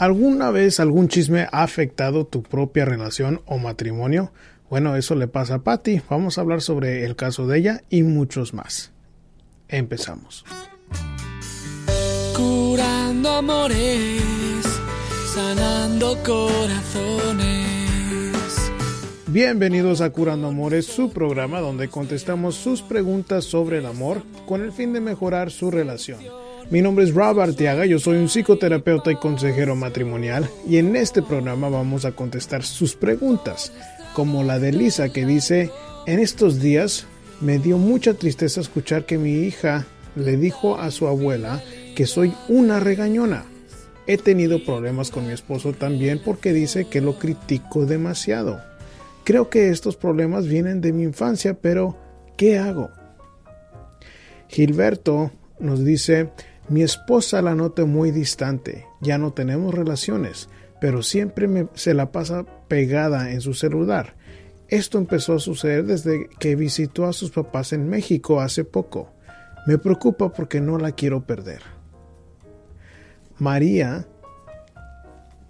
¿Alguna vez algún chisme ha afectado tu propia relación o matrimonio? Bueno, eso le pasa a Patty. Vamos a hablar sobre el caso de ella y muchos más. Empezamos. Curando amores, sanando corazones. Bienvenidos a Curando Amores, su programa donde contestamos sus preguntas sobre el amor con el fin de mejorar su relación. Mi nombre es Rob Arteaga, yo soy un psicoterapeuta y consejero matrimonial y en este programa vamos a contestar sus preguntas, como la de Lisa que dice, en estos días me dio mucha tristeza escuchar que mi hija le dijo a su abuela que soy una regañona. He tenido problemas con mi esposo también porque dice que lo critico demasiado. Creo que estos problemas vienen de mi infancia, pero ¿qué hago? Gilberto nos dice, mi esposa la nota muy distante, ya no tenemos relaciones, pero siempre se la pasa pegada en su celular. Esto empezó a suceder desde que visitó a sus papás en México hace poco. Me preocupa porque no la quiero perder. María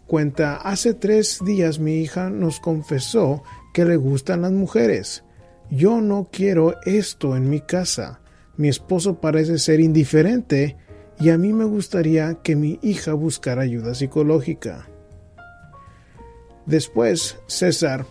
cuenta, hace tres días mi hija nos confesó que le gustan las mujeres. Yo no quiero esto en mi casa. Mi esposo parece ser indiferente y a mí me gustaría que mi hija buscara ayuda psicológica. Después, César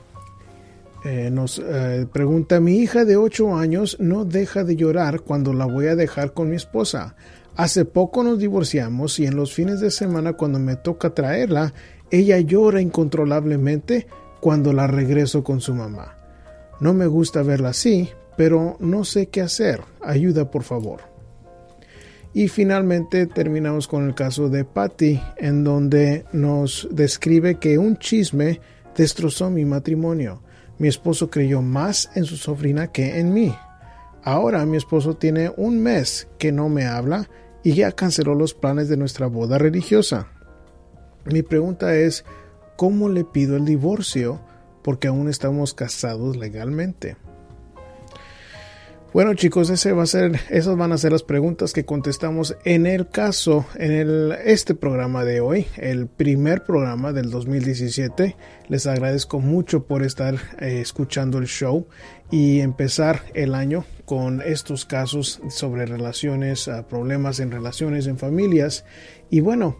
eh, nos eh, pregunta, mi hija de 8 años no deja de llorar cuando la voy a dejar con mi esposa. Hace poco nos divorciamos y en los fines de semana cuando me toca traerla, ella llora incontrolablemente cuando la regreso con su mamá. No me gusta verla así, pero no sé qué hacer. Ayuda, por favor. Y finalmente terminamos con el caso de Patty, en donde nos describe que un chisme destrozó mi matrimonio. Mi esposo creyó más en su sobrina que en mí. Ahora mi esposo tiene un mes que no me habla y ya canceló los planes de nuestra boda religiosa. Mi pregunta es, ¿cómo le pido el divorcio? Porque aún estamos casados legalmente. Bueno chicos, ese va a ser, esas van a ser las preguntas que contestamos en el caso, en el, este programa de hoy, el primer programa del 2017. Les agradezco mucho por estar eh, escuchando el show y empezar el año con estos casos sobre relaciones, uh, problemas en relaciones, en familias. Y bueno,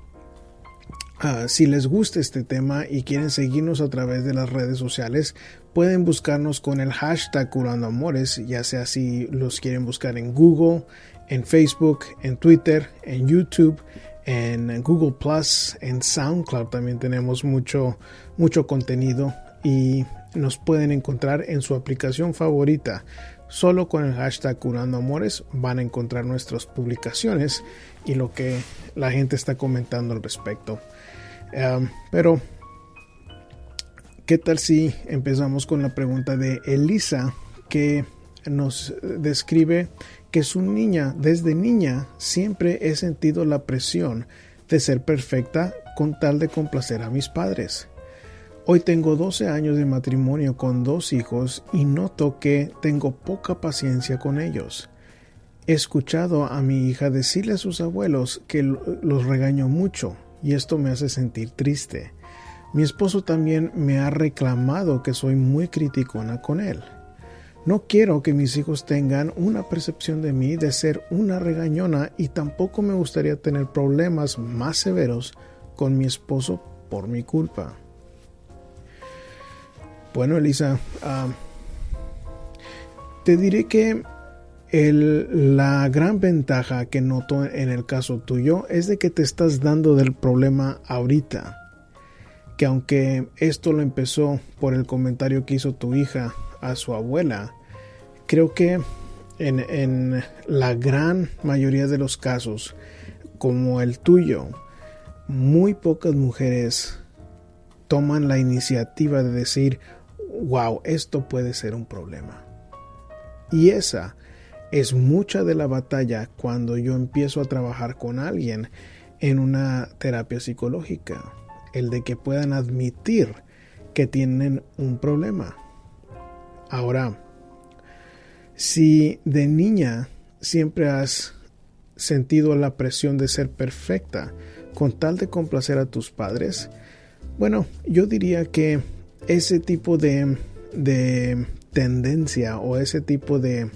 Uh, si les gusta este tema y quieren seguirnos a través de las redes sociales, pueden buscarnos con el hashtag Curando Amores, ya sea si los quieren buscar en Google, en Facebook, en Twitter, en YouTube, en Google Plus, en SoundCloud también tenemos mucho, mucho contenido y nos pueden encontrar en su aplicación favorita. Solo con el hashtag Curando Amores van a encontrar nuestras publicaciones y lo que la gente está comentando al respecto. Um, pero, ¿qué tal si empezamos con la pregunta de Elisa, que nos describe que su niña, desde niña, siempre he sentido la presión de ser perfecta con tal de complacer a mis padres. Hoy tengo 12 años de matrimonio con dos hijos y noto que tengo poca paciencia con ellos. He escuchado a mi hija decirle a sus abuelos que los regaño mucho y esto me hace sentir triste. Mi esposo también me ha reclamado que soy muy criticona con él. No quiero que mis hijos tengan una percepción de mí de ser una regañona y tampoco me gustaría tener problemas más severos con mi esposo por mi culpa. Bueno, Elisa, te diré que la gran ventaja que noto en el caso tuyo es de que te estás dando del problema ahorita. Que aunque esto lo empezó por el comentario que hizo tu hija a su abuela, creo que en la gran mayoría de los casos, como el tuyo, muy pocas mujeres toman la iniciativa de decir, wow, esto puede ser un problema. Y esa es mucha de la batalla cuando yo empiezo a trabajar con alguien en una terapia psicológica, el de que puedan admitir que tienen un problema. Ahora, si de niña siempre has sentido la presión de ser perfecta, con tal de complacer a tus padres? Bueno, yo diría que ese tipo de, de tendencia o ese tipo de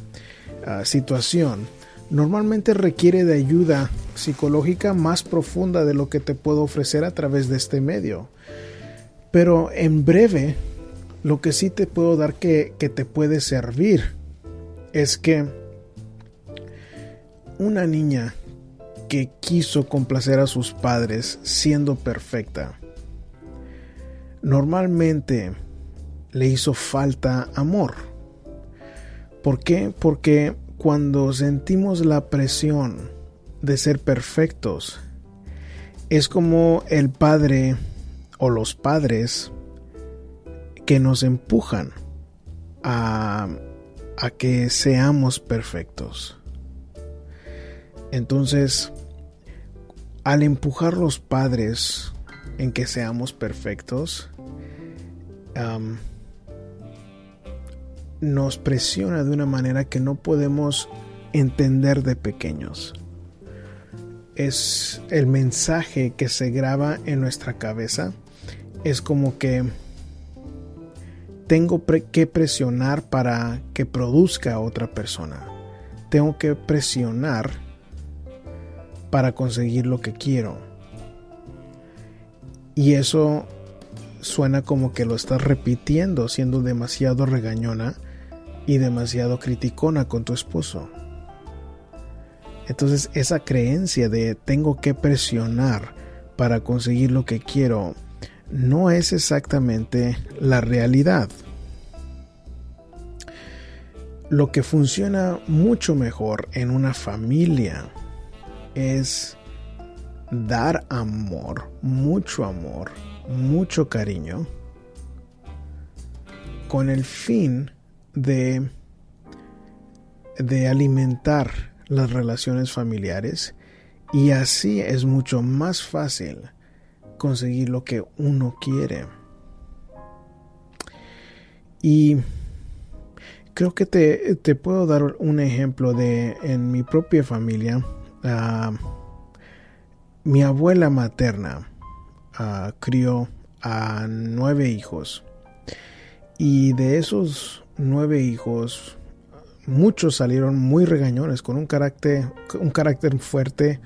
ah, situación normalmente requiere de ayuda psicológica más profunda de lo que te puedo ofrecer a través de este medio. Pero en breve, lo que sí te puedo dar que, que te puede servir es que una niña que quiso complacer a sus padres siendo perfecta, normalmente le hizo falta amor. ¿Por qué? Porque cuando sentimos la presión de ser perfectos, es como el padre o los padres que nos empujan a, a que seamos perfectos. Entonces, al empujar los padres en que seamos perfectos, nos presiona de una manera que no podemos entender de pequeños. Es el mensaje que se graba en nuestra cabeza. Es como que tengo que presionar para que produzca a otra persona. Tengo que presionar para conseguir lo que quiero. Y eso suena como que lo estás repitiendo, siendo demasiado regañona y demasiado criticona con tu esposo. Entonces esa creencia de tengo que presionar para conseguir lo que quiero no es exactamente la realidad. Lo que funciona mucho mejor en una familia es dar amor, mucho amor, mucho cariño, con el fin de, de alimentar las relaciones familiares y así es mucho más fácil conseguir lo que uno quiere. Y creo que te, te puedo dar un ejemplo de en mi propia familia. Ah, mi abuela materna ah, crió a nueve hijos. Y de esos nueve hijos, muchos salieron muy regañones, con un carácter, un carácter fuerte.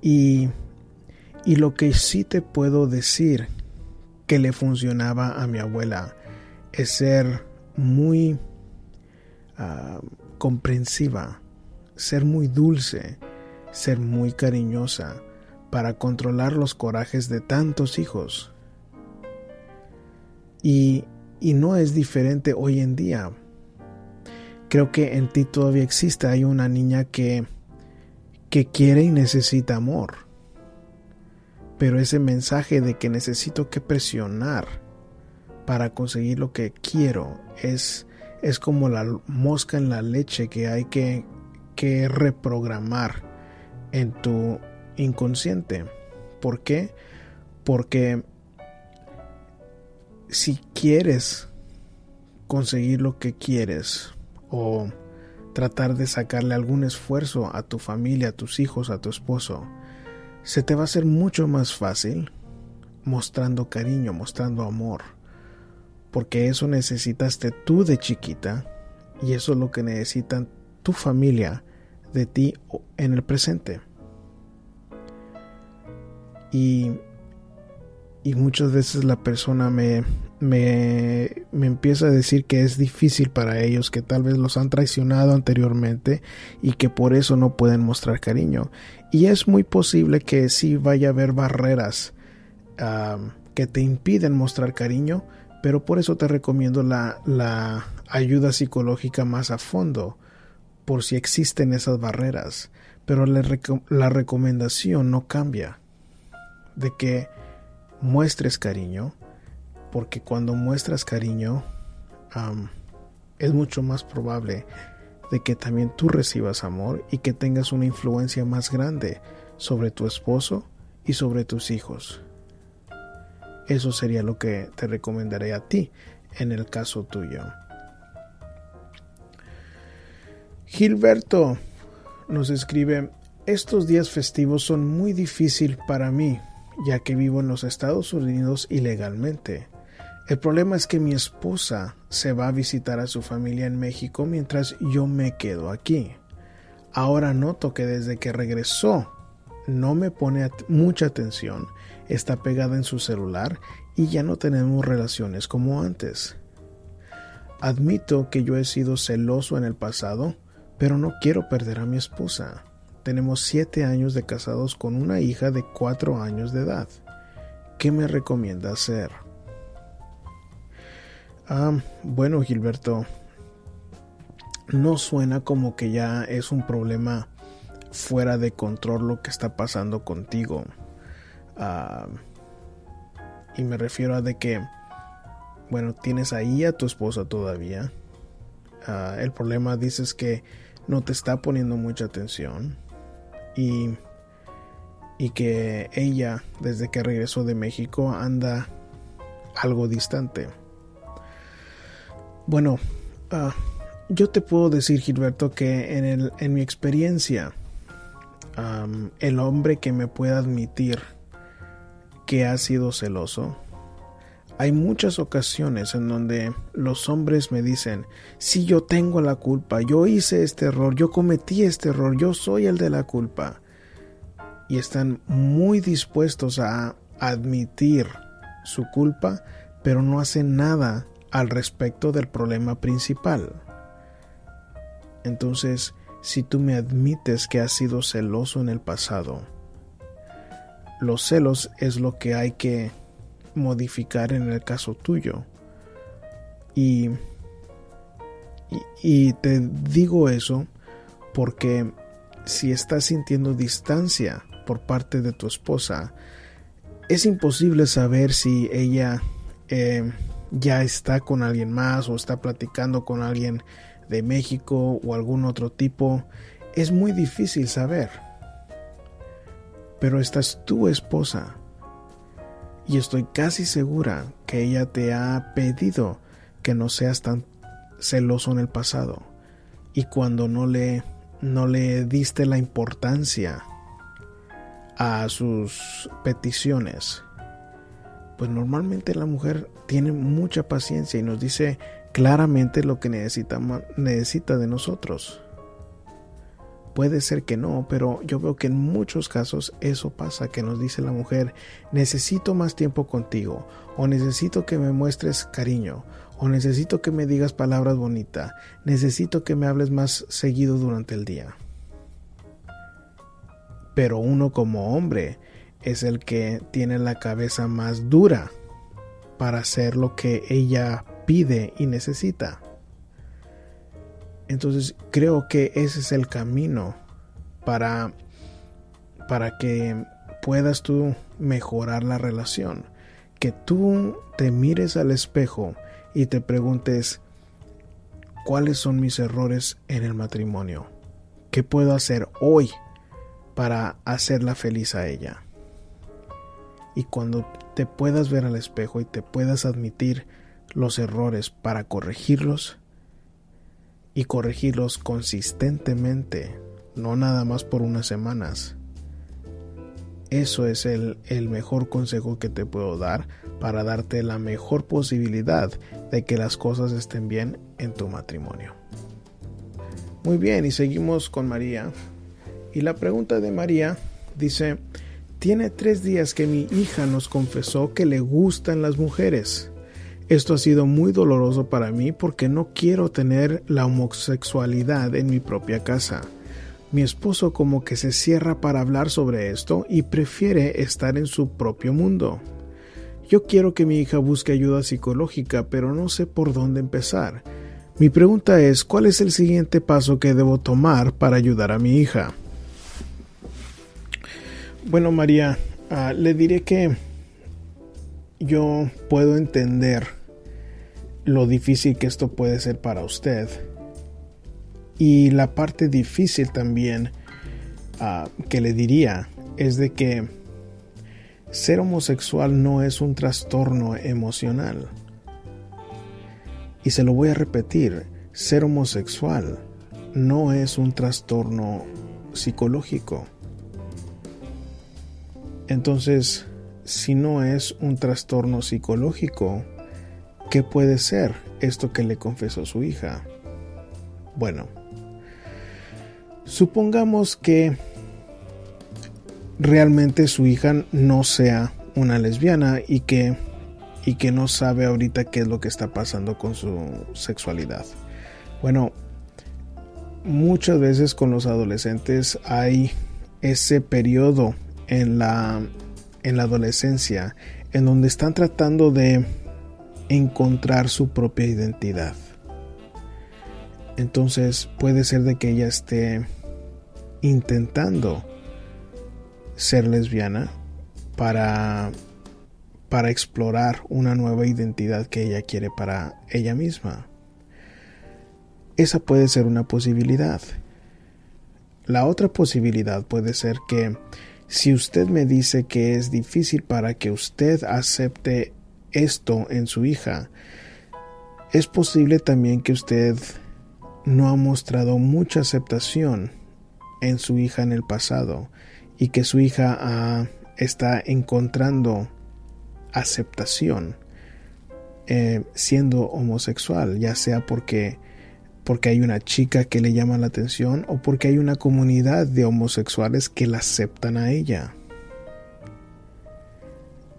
Y, y lo que sí te puedo decir que le funcionaba a mi abuela es ser muy ah, comprensiva, ser muy dulce, ser muy cariñosa para controlar los corajes de tantos hijos. Y y no es diferente hoy en día. Creo que en ti todavía existe, hay una niña que, que quiere y necesita amor. Pero ese mensaje de que necesito que presionar para conseguir lo que quiero es, es como la mosca en la leche que hay que, que reprogramar en tu inconsciente. ¿Por qué? Porque si quieres conseguir lo que quieres o tratar de sacarle algún esfuerzo a tu familia, a tus hijos, a tu esposo, se te va a hacer mucho más fácil mostrando cariño, mostrando amor, porque eso necesitaste tú de chiquita y eso es lo que necesitan tu familia de ti en el presente. Y y muchas veces la persona me, me, me, empieza a decir que es difícil para ellos, que tal vez los han traicionado anteriormente y que por eso no pueden mostrar cariño. Y es muy posible que sí vaya a haber barreras que te impiden mostrar cariño, pero por eso te recomiendo la, la ayuda psicológica más a fondo, por si existen esas barreras. Pero la, la recomendación no cambia, de que muestres cariño, porque cuando muestras cariño es mucho más probable de que también tú recibas amor y que tengas una influencia más grande sobre tu esposo y sobre tus hijos. Eso sería lo que te recomendaré a ti en el caso tuyo. Gilberto nos escribe, estos días festivos son muy difíciles para mí, ya que vivo en los Estados Unidos ilegalmente. El problema es que mi esposa se va a visitar a su familia en México mientras yo me quedo aquí. Ahora noto que desde que regresó no me pone mucha atención, está pegada en su celular y ya no tenemos relaciones como antes. Admito que yo he sido celoso en el pasado, pero no quiero perder a mi esposa. Tenemos siete años de casados con una hija de cuatro años de edad. ¿Qué me recomienda hacer? Ah, bueno, Gilberto, no suena como que ya es un problema fuera de control lo que está pasando contigo. Ah, y me refiero a de que, bueno, tienes ahí a tu esposa todavía. Ah, el problema dices que no te está poniendo mucha atención y, y que ella, desde que regresó de México, anda algo distante. Bueno, uh, yo te puedo decir, Gilberto, que en, el, en mi experiencia, el hombre que me pueda admitir que ha sido celoso, hay muchas ocasiones en donde los hombres me dicen, si yo tengo la culpa, yo hice este error, yo cometí este error, yo soy el de la culpa. Y están muy dispuestos a admitir su culpa, pero no hacen nada al respecto del problema principal. Entonces, si tú me admites que has sido celoso en el pasado, los celos es lo que hay que modificar en el caso tuyo. Y, y, te digo eso porque si estás sintiendo distancia por parte de tu esposa, es imposible saber si ella eh, ya está con alguien más o está platicando con alguien de México o algún otro tipo. Es muy difícil saber. Pero esta es tu esposa y estoy casi segura que ella te ha pedido que no seas tan celoso en el pasado. Y cuando no le no le diste la importancia a sus peticiones pues normalmente la mujer tiene mucha paciencia y nos dice claramente lo que necesita, necesita de nosotros Puede ser que no, pero yo veo que en muchos casos eso pasa, que nos dice la mujer, necesito más tiempo contigo, o necesito que me muestres cariño, o necesito que me digas palabras bonitas, necesito que me hables más seguido durante el día. Pero uno como hombre es el que tiene la cabeza más dura para hacer lo que ella pide y necesita. Entonces creo que ese es el camino para, para que puedas tú mejorar la relación. Que tú te mires al espejo y te preguntes cuáles son mis errores en el matrimonio. ¿Qué puedo hacer hoy para hacerla feliz a ella? Y cuando te puedas ver al espejo y te puedas admitir los errores para corregirlos, y corregirlos consistentemente, no nada más por unas semanas. Eso es el, el, mejor consejo que te puedo dar para darte la mejor posibilidad de que las cosas estén bien en tu matrimonio. Muy bien, y seguimos con María. Y la pregunta de María dice, tiene tres días que mi hija nos confesó que le gustan las mujeres. Esto ha sido muy doloroso para mí porque no quiero tener la homosexualidad en mi propia casa. Mi esposo como que se cierra para hablar sobre esto y prefiere estar en su propio mundo. Yo quiero que mi hija busque ayuda psicológica, pero no sé por dónde empezar. Mi pregunta es, ¿cuál es el siguiente paso que debo tomar para ayudar a mi hija? Bueno, María, ah, le diré que yo puedo entender lo difícil que esto puede ser para usted. Y la parte difícil también ah, que le diría es de que ser homosexual no es un trastorno emocional. Y se lo voy a repetir, ser homosexual no es un trastorno psicológico. Entonces, si no es un trastorno psicológico, ¿qué puede ser esto que le confesó su hija? Bueno, supongamos que realmente su hija no sea una lesbiana y que y que no sabe ahorita qué es lo que está pasando con su sexualidad. Bueno, muchas veces con los adolescentes hay ese periodo en la en la adolescencia en donde están tratando de encontrar su propia identidad. Entonces puede ser de que ella esté intentando ser lesbiana para para explorar una nueva identidad que ella quiere para ella misma. Esa puede ser una posibilidad. La otra posibilidad puede ser que si usted me dice que es difícil para que usted acepte esto en su hija, es posible también que usted no ha mostrado mucha aceptación en su hija en el pasado y que su hija está encontrando aceptación eh, siendo homosexual, ya sea porque porque hay una chica que le llama la atención o porque hay una comunidad de homosexuales que la aceptan a ella.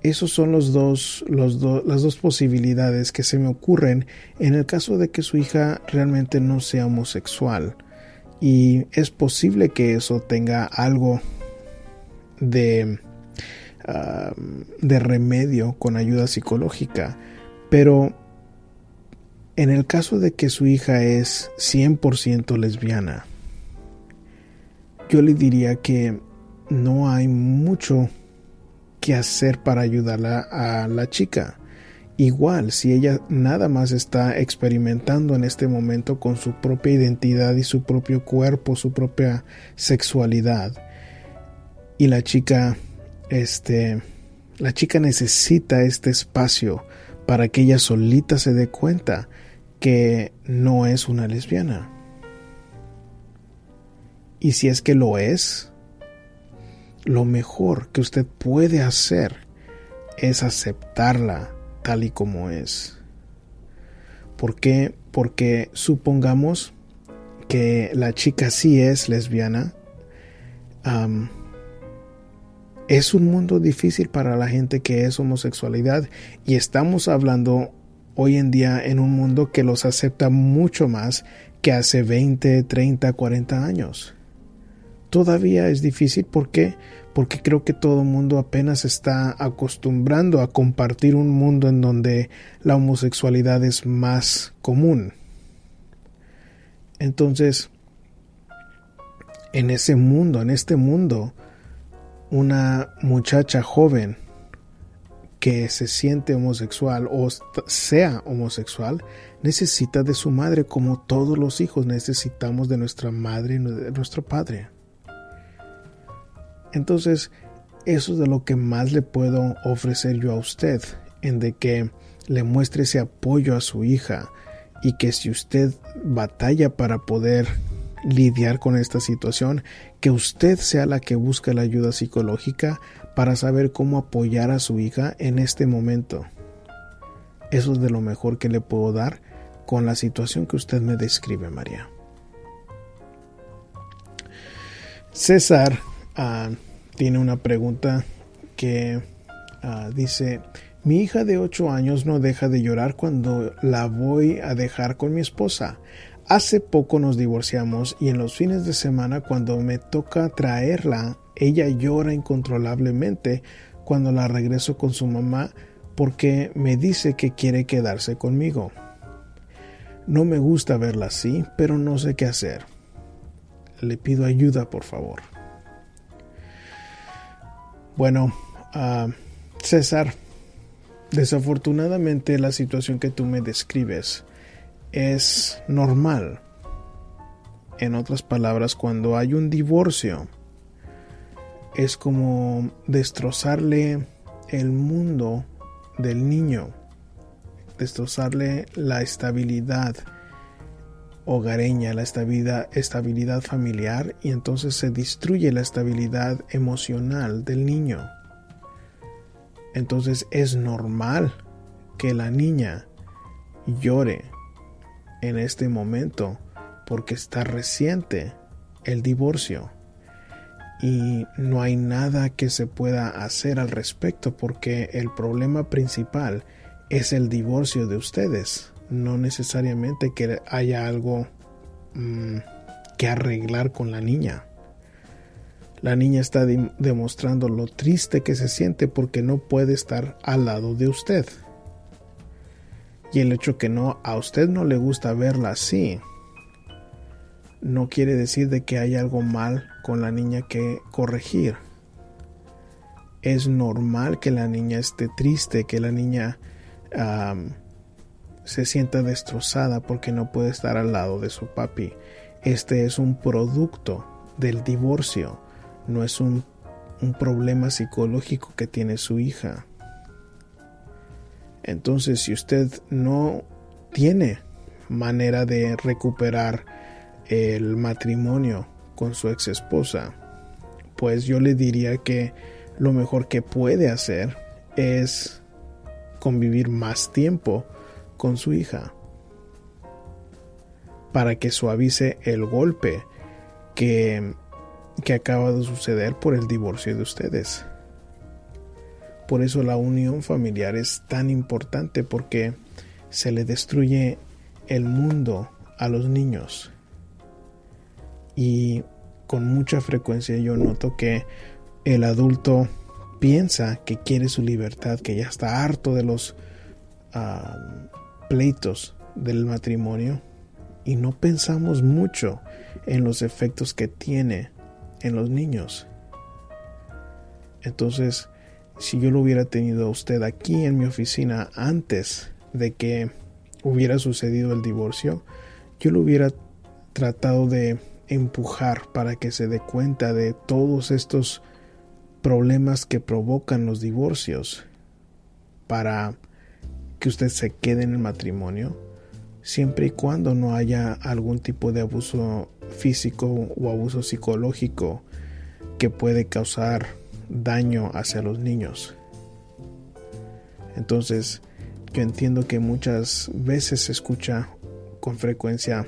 Esos son los dos, los las dos posibilidades que se me ocurren en el caso de que su hija realmente no sea homosexual. Y es posible que eso tenga algo de, de remedio con ayuda psicológica. Pero en el caso de que su hija es 100% lesbiana, yo le diría que no hay mucho hacer para ayudarla a la chica. Igual, si ella nada más está experimentando en este momento con su propia identidad y su propio cuerpo, su propia sexualidad, y la chica, este, la chica necesita este espacio para que ella solita se dé cuenta que no es una lesbiana. Y si es que lo es, lo mejor que usted puede hacer es aceptarla tal y como es. ¿Por qué? Porque supongamos que la chica sí es lesbiana. es un mundo difícil para la gente que es homosexualidad y estamos hablando hoy en día en un mundo que los acepta mucho más que hace 20, 30, 40 años. Todavía es difícil porque porque creo que todo el mundo apenas está acostumbrando a compartir un mundo en donde la homosexualidad es más común. Entonces, en ese mundo, en este mundo, una muchacha joven que se siente homosexual o sea homosexual necesita de su madre como todos los hijos necesitamos de nuestra madre y de nuestro padre. Entonces, eso es de lo que más le puedo ofrecer yo a usted, en de que le muestre ese apoyo a su hija y que si usted batalla para poder lidiar con esta situación, que usted sea la que busca la ayuda psicológica para saber cómo apoyar a su hija en este momento. Eso es de lo mejor que le puedo dar con la situación que usted me describe, María. César ah, tiene una pregunta que ah, dice, mi hija de 8 años no deja de llorar cuando la voy a dejar con mi esposa. Hace poco nos divorciamos y en los fines de semana cuando me toca traerla ella llora incontrolablemente cuando la regreso con su mamá porque me dice que quiere quedarse conmigo. No me gusta verla así, pero no sé qué hacer. Le pido ayuda, por favor. Bueno, ah, César, desafortunadamente la situación que tú me describes es normal. En otras palabras, cuando hay un divorcio, es como destrozarle el mundo del niño, destrozarle la estabilidad hogareña, la estabilidad, familiar y entonces se destruye la estabilidad emocional del niño. Entonces es normal que la niña llore en este momento porque está reciente el divorcio y no hay nada que se pueda hacer al respecto porque el problema principal es el divorcio de ustedes, no necesariamente que haya algo mm, que arreglar con la niña. La niña está demostrando lo triste que se siente porque no puede estar al lado de usted. Y el hecho que no a usted no le gusta verla así no quiere decir de que hay algo mal con la niña que corregir. Es normal que la niña esté triste, que la niña se sienta destrozada porque no puede estar al lado de su papi. Este es un producto del divorcio, no es un, un problema psicológico que tiene su hija. Entonces, si usted no tiene manera de recuperar el matrimonio con su ex esposa, pues yo le diría que lo mejor que puede hacer es convivir más tiempo con su hija para que suavice el golpe que, que acaba de suceder por el divorcio de ustedes. Por eso la unión familiar es tan importante porque se le destruye el mundo a los niños. Y con mucha frecuencia yo noto que el adulto piensa que quiere su libertad, que ya está harto de los ah, pleitos del matrimonio y no pensamos mucho en los efectos que tiene en los niños. Entonces, si yo lo hubiera tenido a usted aquí en mi oficina antes de que hubiera sucedido el divorcio, yo lo hubiera tratado de empujar para que se dé cuenta de todos estos problemas que provocan los divorcios para que usted se quede en el matrimonio siempre y cuando no haya algún tipo de abuso físico o abuso psicológico que puede causar daño hacia los niños. Entonces, yo entiendo que muchas veces se escucha con frecuencia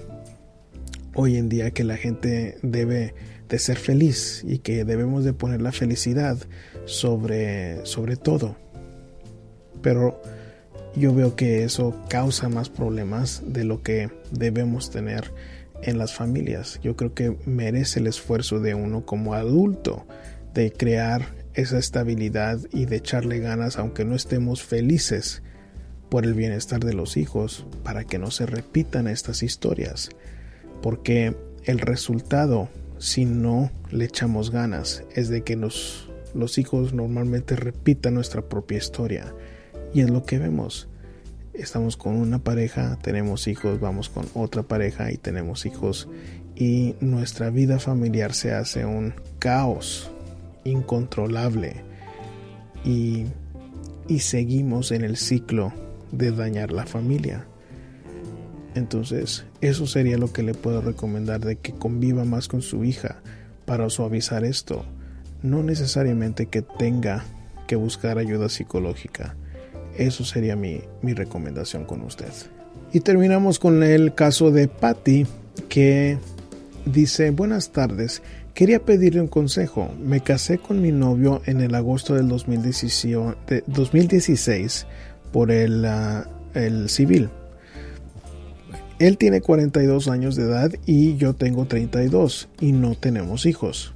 hoy en día que la gente debe de ser feliz y que debemos de poner la felicidad sobre, sobre todo. Pero yo veo que eso causa más problemas de lo que debemos tener en las familias. Yo creo que merece el esfuerzo de uno como adulto de crear esa estabilidad y de echarle ganas aunque no estemos felices por el bienestar de los hijos para que no se repitan estas historias. Porque el resultado, si no le echamos ganas, es de que los, los hijos normalmente repitan nuestra propia historia. Y es lo que vemos. Estamos con una pareja, tenemos hijos, vamos con otra pareja y tenemos hijos. Y nuestra vida familiar se hace un caos incontrolable y, seguimos en el ciclo de dañar la familia. Entonces, eso sería lo que le puedo recomendar de que conviva más con su hija para suavizar esto. No necesariamente que tenga que buscar ayuda psicológica. Eso sería mi, mi recomendación con usted. Y terminamos con el caso de Patty que dice, buenas tardes, Quería pedirle un consejo. Me casé con mi novio en el agosto del 2016 por el, ah, el civil. Él tiene 42 años de edad y yo tengo 32 y no tenemos hijos.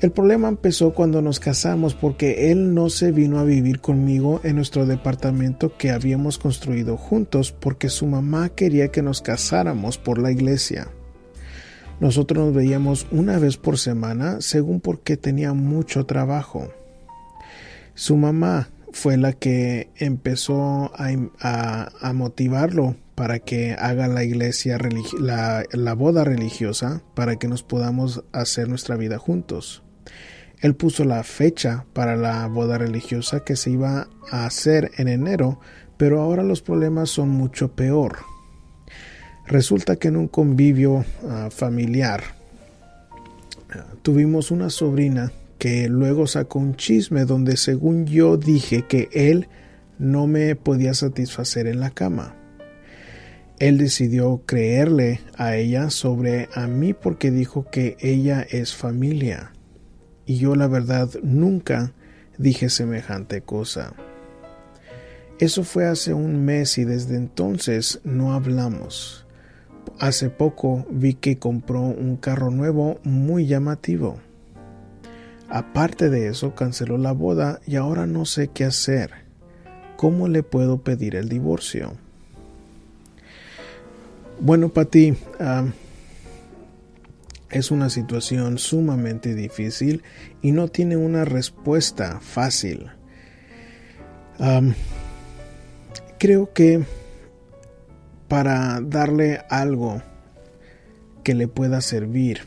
El problema empezó cuando nos casamos porque él no se vino a vivir conmigo en nuestro departamento que habíamos construido juntos porque su mamá quería que nos casáramos por la iglesia. Nosotros nos veíamos una vez por semana según porque tenía mucho trabajo. Su mamá fue la que empezó a, motivarlo para que haga la iglesia, la, boda religiosa, para que nos podamos hacer nuestra vida juntos. Él puso la fecha para la boda religiosa que se iba a hacer en enero, pero ahora los problemas son mucho peor. Resulta que en un convivio ah, familiar tuvimos una sobrina que luego sacó un chisme donde según yo dije que él no me podía satisfacer en la cama. Él decidió creerle a ella sobre a mí porque dijo que ella es familia. Y yo la verdad nunca dije semejante cosa. Eso fue hace un mes y desde entonces no hablamos. Hace poco vi que compró un carro nuevo muy llamativo. Aparte de eso, canceló la boda y ahora no sé qué hacer. ¿Cómo le puedo pedir el divorcio? Bueno, Pati, es una situación sumamente difícil y no tiene una respuesta fácil. creo que para darle algo que le pueda servir,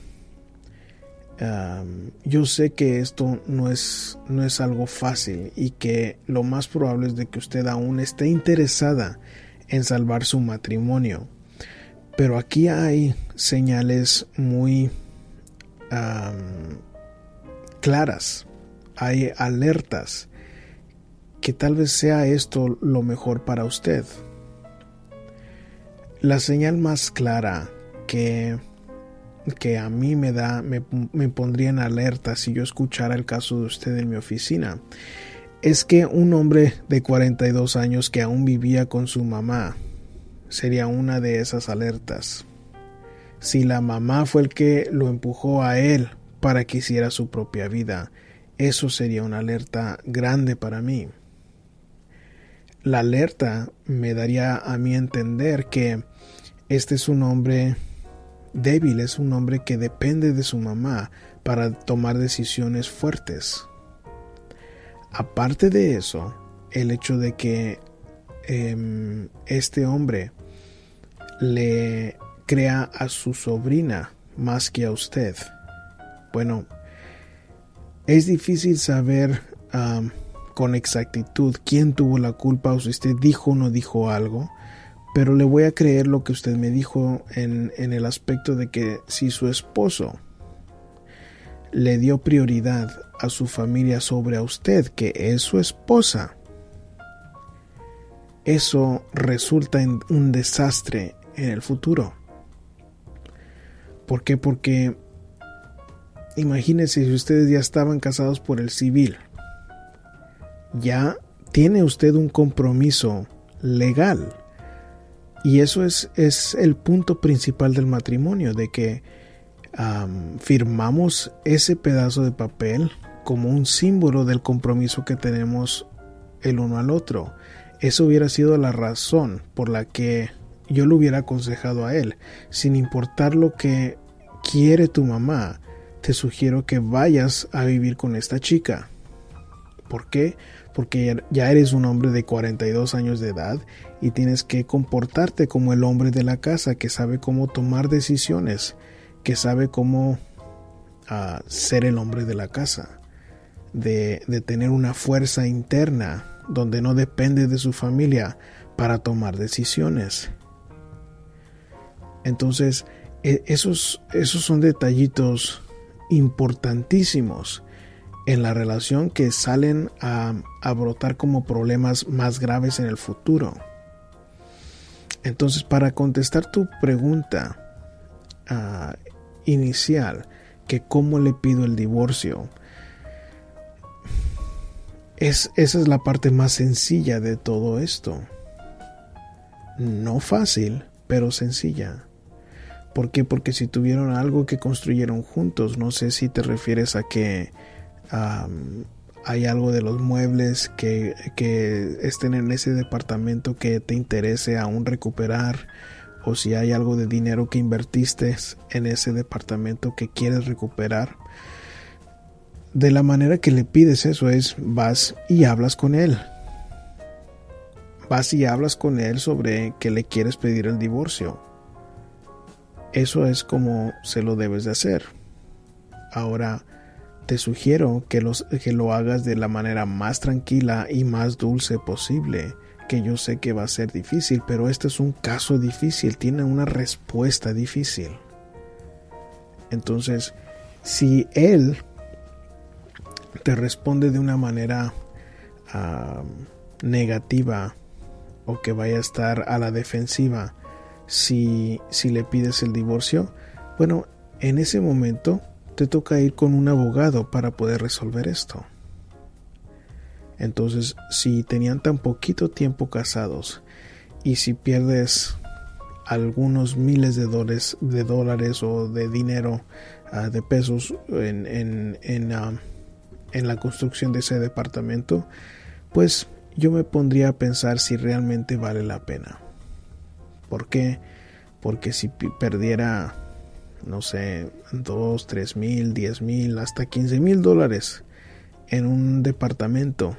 yo sé que esto no es, no es algo fácil y que lo más probable es de que usted aún esté interesada en salvar su matrimonio. Pero aquí hay señales muy claras, hay alertas que tal vez sea esto lo mejor para usted. La señal más clara que, que a mí me da, me, me pondría en alerta si yo escuchara el caso de usted en mi oficina, es que un hombre de 42 años que aún vivía con su mamá sería una de esas alertas. Si la mamá fue el que lo empujó a él para que hiciera su propia vida, eso sería una alerta grande para mí. La alerta me daría a mí entender que este es un hombre débil, es un hombre que depende de su mamá para tomar decisiones fuertes. Aparte de eso, el hecho de que em, este hombre le crea a su sobrina más que a usted. Bueno, es difícil saber con exactitud quién tuvo la culpa o si usted dijo o no dijo algo, pero le voy a creer lo que usted me dijo en, en el aspecto de que si su esposo le dio prioridad a su familia sobre a usted, que es su esposa, eso resulta en un desastre en el futuro. ¿Por qué? Porque imagínense si ustedes ya estaban casados por el civil. Ya tiene usted un compromiso legal. Y eso es, es el punto principal del matrimonio, de que firmamos ese pedazo de papel como un símbolo del compromiso que tenemos el uno al otro. Eso hubiera sido la razón por la que yo le hubiera aconsejado a él, sin importar lo que quiere tu mamá, te sugiero que vayas a vivir con esta chica. ¿Por qué? Porque ya eres un hombre de 42 años de edad y tienes que comportarte como el hombre de la casa que sabe cómo tomar decisiones, que sabe cómo ah, ser el hombre de la casa, de tener una fuerza interna donde no depende de su familia para tomar decisiones. Entonces, e, esos, esos son detallitos importantísimos en la relación que salen a, brotar como problemas más graves en el futuro. Entonces, para contestar tu pregunta ah, inicial, que cómo le pido el divorcio, es, esa es la parte más sencilla de todo esto. No fácil, pero sencilla. ¿Por qué? Porque si tuvieron algo que construyeron juntos, no sé si te refieres a que hay algo de los muebles que, que estén en ese departamento que te interese aún recuperar o si hay algo de dinero que invertiste en ese departamento que quieres recuperar. De la manera que le pides eso es vas y hablas con él. Vas y hablas con él sobre que le quieres pedir el divorcio eso es como se lo debes de hacer. Ahora, te sugiero que, que lo hagas de la manera más tranquila y más dulce posible, que yo sé que va a ser difícil, pero este es un caso difícil, tiene una respuesta difícil. Entonces, si él te responde de una manera negativa o que vaya a estar a la defensiva si, si le pides el divorcio, bueno, en ese momento te toca ir con un abogado para poder resolver esto. Entonces, si tenían tan poquito tiempo casados y si pierdes algunos miles de dólares, de dólares o de dinero, ah, de pesos en, en, en, ah, en la construcción de ese departamento, pues yo me pondría a pensar si realmente vale la pena. ¿Por qué? Porque si perdiera, no sé, 2, 3 mil, 10 mil, hasta 15 mil dólares en un departamento,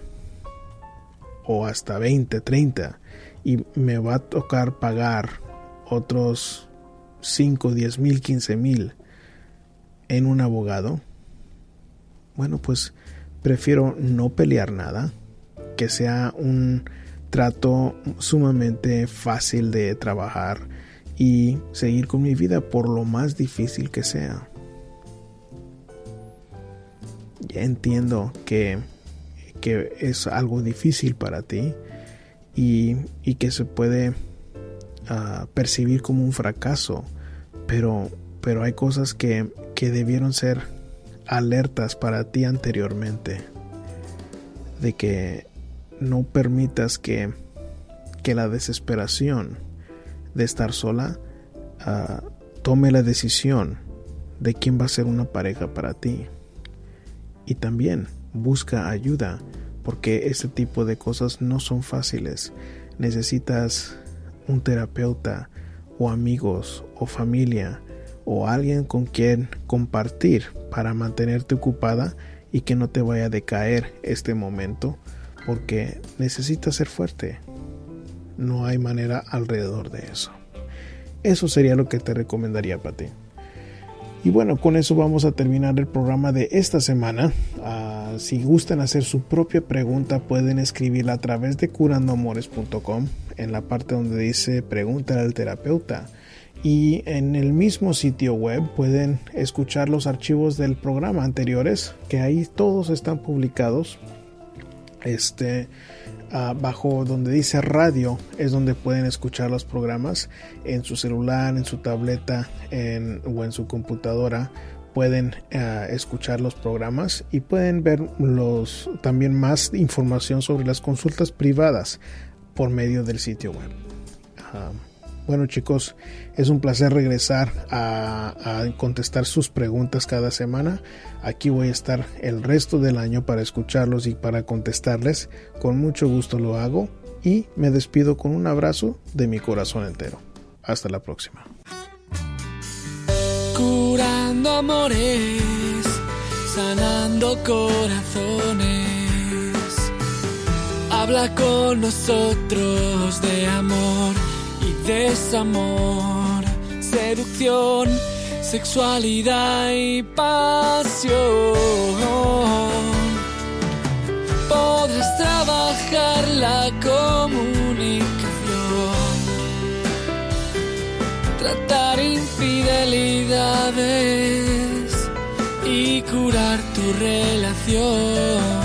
o hasta 20, 30, y me va a tocar pagar otros 5, 10 mil, 15 mil en un abogado, bueno, pues prefiero no pelear nada que sea un trato sumamente fácil de trabajar y seguir con mi vida por lo más difícil que sea. Ya entiendo que, que es algo difícil para ti y, y que se puede ah, percibir como un fracaso, pero, pero hay cosas que, que debieron ser alertas para ti anteriormente de que no permitas que, que la desesperación de estar sola ah, tome la decisión de quién va a ser una pareja para ti. Y también busca ayuda porque este tipo de cosas no son fáciles. Necesitas un terapeuta o amigos o familia o alguien con quien compartir para mantenerte ocupada y que no te vaya a decaer este momento porque necesitas ser fuerte. No hay manera alrededor de eso. Eso sería lo que te recomendaría para ti. Y bueno, con eso vamos a terminar el programa de esta semana. Ah, si gustan hacer su propia pregunta, pueden escribirla a través de curandoamores.com en la parte donde dice pregunta al terapeuta. Y en el mismo sitio web pueden escuchar los archivos del programa anteriores, que ahí todos están publicados este bajo donde dice radio es donde pueden escuchar los programas en su celular, en su tableta o en su computadora pueden ah, escuchar los programas y pueden ver los también más información sobre las consultas privadas por medio del sitio web. Bueno chicos, es un placer regresar a, contestar sus preguntas cada semana. Aquí voy a estar el resto del año para escucharlos y para contestarles. Con mucho gusto lo hago y me despido con un abrazo de mi corazón entero. Hasta la próxima. Curando amores, sanando corazones. Habla con nosotros de amor desamor, seducción, sexualidad y pasión. Podrás trabajar la comunicación, tratar infidelidades y curar tu relación.